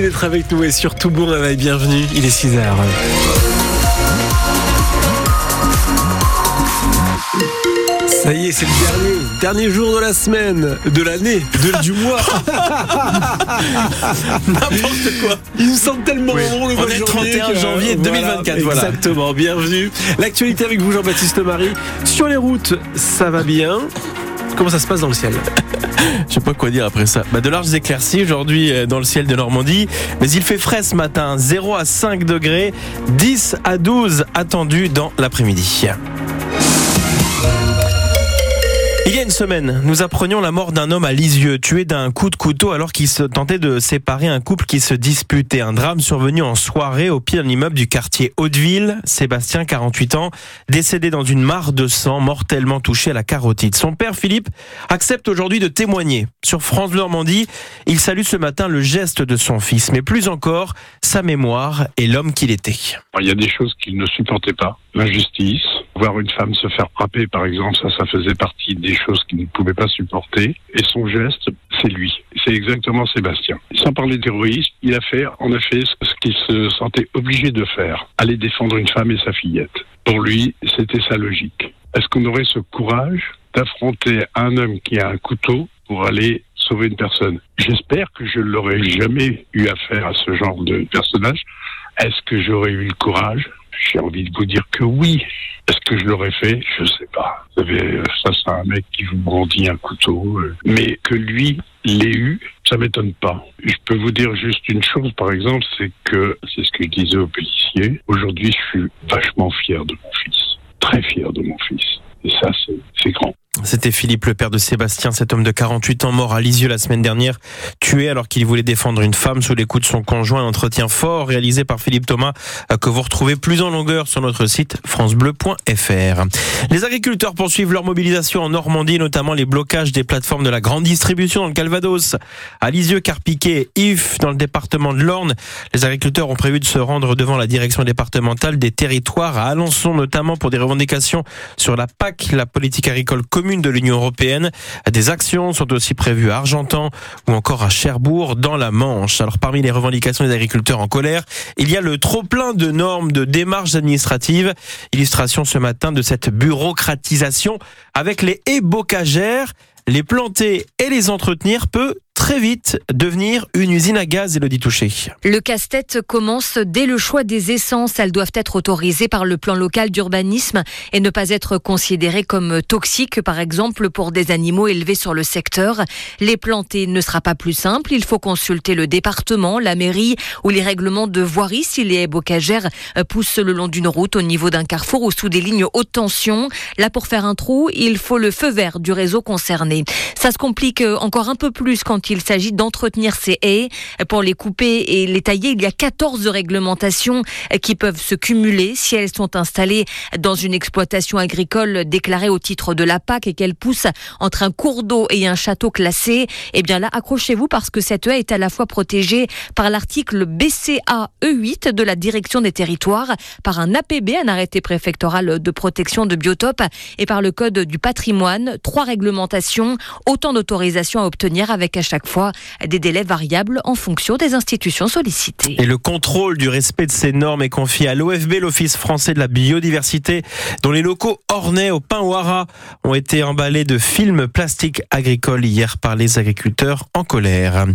d'être avec nous et surtout bon réveil, bienvenue, il est 6h. Ça y est, c'est le dernier, dernier jour de la semaine, de l'année, de, du mois. N'importe quoi. Il nous semble tellement bon le On mois de est le janvier 31 que- janvier 2024, voilà. Exactement, bienvenue. L'actualité avec vous, Jean-Baptiste Marie. Sur les routes, ça va bien. Comment ça se passe dans le ciel? Je sais pas quoi dire après ça. Bah, de larges éclaircies aujourd'hui euh, dans le ciel de Normandie, mais il fait frais ce matin, 0 à 5 degrés, 10 à 12 attendus dans l'après-midi. Il y a une semaine, nous apprenions la mort d'un homme à Lisieux, tué d'un coup de couteau alors qu'il tentait de séparer un couple qui se disputait. Un drame survenu en soirée au pied d'un immeuble du quartier Hauteville. Sébastien, 48 ans, décédé dans une mare de sang, mortellement touché à la carotide. Son père, Philippe, accepte aujourd'hui de témoigner. Sur France Normandie, il salue ce matin le geste de son fils, mais plus encore, sa mémoire et l'homme qu'il était. Il y a des choses qu'il ne supportait pas. L'injustice, voir une femme se faire frapper, par exemple, ça, ça faisait partie des choses qu'il ne pouvait pas supporter. Et son geste, c'est lui. C'est exactement Sébastien. Sans parler d'héroïsme, il a fait, en effet, ce qu'il se sentait obligé de faire. Aller défendre une femme et sa fillette. Pour lui, c'était sa logique. Est-ce qu'on aurait ce courage d'affronter un homme qui a un couteau pour aller sauver une personne? J'espère que je l'aurais jamais eu affaire à ce genre de personnage. Est-ce que j'aurais eu le courage J'ai envie de vous dire que oui. Est-ce que je l'aurais fait? Je sais pas. Vous savez, euh, ça c'est un mec qui vous brandit un couteau, euh, mais que lui l'ait eu, ça m'étonne pas. Je peux vous dire juste une chose, par exemple, c'est que c'est ce que je disais aux policiers. Aujourd'hui, je suis vachement fier de mon fils, très fier de mon fils. Et ça, c'est grand. C'était Philippe, le père de Sébastien, cet homme de 48 ans mort à Lisieux la semaine dernière, tué alors qu'il voulait défendre une femme sous les coups de son conjoint. Un entretien fort réalisé par Philippe Thomas euh, que vous retrouvez plus en longueur sur notre site francebleu.fr. Les agriculteurs poursuivent leur mobilisation en Normandie, notamment les blocages des plateformes de la grande distribution dans le Calvados. À Lisieux, Carpiquet et If, dans le département de l'Orne, les agriculteurs ont prévu de se rendre devant la direction départementale des territoires à Alençon, notamment pour des revendications sur la PAC, la politique agricole commune de l'Union européenne. Des actions sont aussi prévues à Argentan ou encore à Cherbourg dans la Manche. Alors parmi les revendications des agriculteurs en colère, il y a le trop plein de normes, de démarches administratives. Illustration ce matin de cette bureaucratisation avec les haies bocagères. Les planter et les entretenir peut très vite devenir une usine à gaz, Elodie Touché. Le casse-tête commence dès le choix des essences. Elles doivent être autorisées par le plan local d'urbanisme et ne pas être considérées comme toxiques, par exemple pour des animaux élevés sur le secteur. Les planter ne sera pas plus simple. Il faut consulter le département, la mairie ou les règlements de voirie si les bocagères poussent le long d'une route au niveau d'un carrefour ou sous des lignes haute tension. Là, pour faire un trou, il faut le feu vert du réseau concerné. Ça se complique encore un peu plus quand il s'agit d'entretenir ces haies. Pour les couper et les tailler, il y a 14 réglementations qui peuvent se cumuler si elles sont installées dans une exploitation agricole déclarée au titre de la PAC et qu'elles poussent entre un cours d'eau et un château classé. Eh bien là, accrochez-vous parce que cette haie est à la fois protégée par l'article BCA E8 de la direction des territoires, par un APB, un arrêté préfectoral de protection de biotopes, et par le code du patrimoine. Trois réglementations, autant d'autorisations à obtenir avec à chaque fois des délais variables en fonction des institutions sollicitées. Et le contrôle du respect de ces normes est confié à l'OFB, l'Office français de la biodiversité, dont les locaux ornais au hara ont été emballés de films plastiques agricoles hier par les agriculteurs en colère.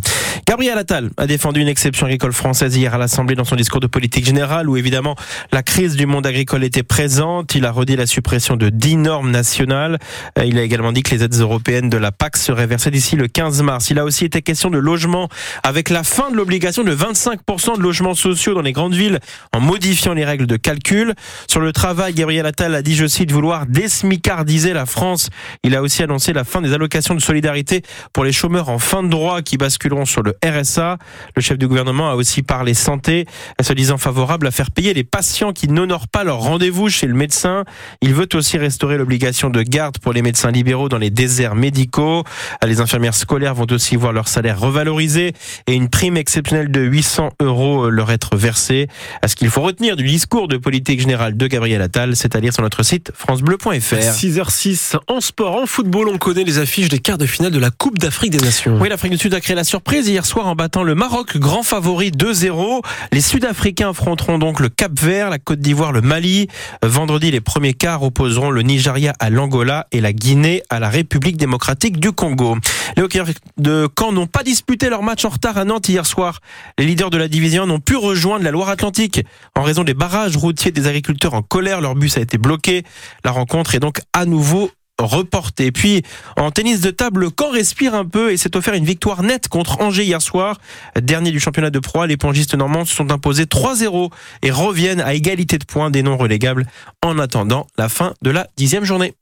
Gabriel Attal a défendu une exception agricole française hier à l'Assemblée dans son discours de politique générale où évidemment la crise du monde agricole était présente. Il a redit la suppression de 10 normes nationales. Euh, Il a également dit que les aides européennes de la PAC seraient versées d'ici le 15 mars. Il a aussi été question de logement avec la fin de l'obligation de 25% de logements sociaux dans les grandes villes en modifiant les règles de calcul. Sur le travail, Gabriel Attal a dit, je cite, vouloir désmicardiser la France. Il a aussi annoncé la fin des allocations de solidarité pour les chômeurs en fin de droit qui basculeront sur le RSA. Le chef du gouvernement a aussi parlé santé, se disant favorable à faire payer les patients qui n'honorent pas leur rendez-vous chez le médecin. Il veut aussi restaurer l'obligation de garde pour les médecins libéraux dans les déserts médicaux. Les infirmières scolaires vont aussi voir leur salaire revalorisé et une prime exceptionnelle de 800 euros leur être versée. À ce qu'il faut retenir du discours de politique générale de Gabriel Attal, c'est à dire sur notre site francebleu.fr. 6h06 en sport, en football, on connaît les affiches des quarts de finale de la Coupe d'Afrique des Nations. Oui, l'Afrique du Sud a créé la surprise hier soir en battant le Maroc, grand favori 2-0. Les Sud-Africains affronteront donc le Cap Vert, la Côte d'Ivoire, le Mali. Vendredi, les premiers quarts opposeront le Nigeria à l'Angola et la Guinée à la République démocratique du Congo. Les hockeyeurs de Caen n'ont pas disputé leur match en retard à Nantes hier soir. Les leaders de la division n'ont pu rejoindre la Loire-Atlantique en raison des barrages routiers des agriculteurs en colère. Leur bus a été bloqué. La rencontre est donc à nouveau reporté. Puis en tennis de table, le respire un peu et s'est offert une victoire nette contre Angers hier soir. Dernier du championnat de proie, les pongistes normands se sont imposés 3-0 et reviennent à égalité de points des non relégables en attendant la fin de la dixième journée.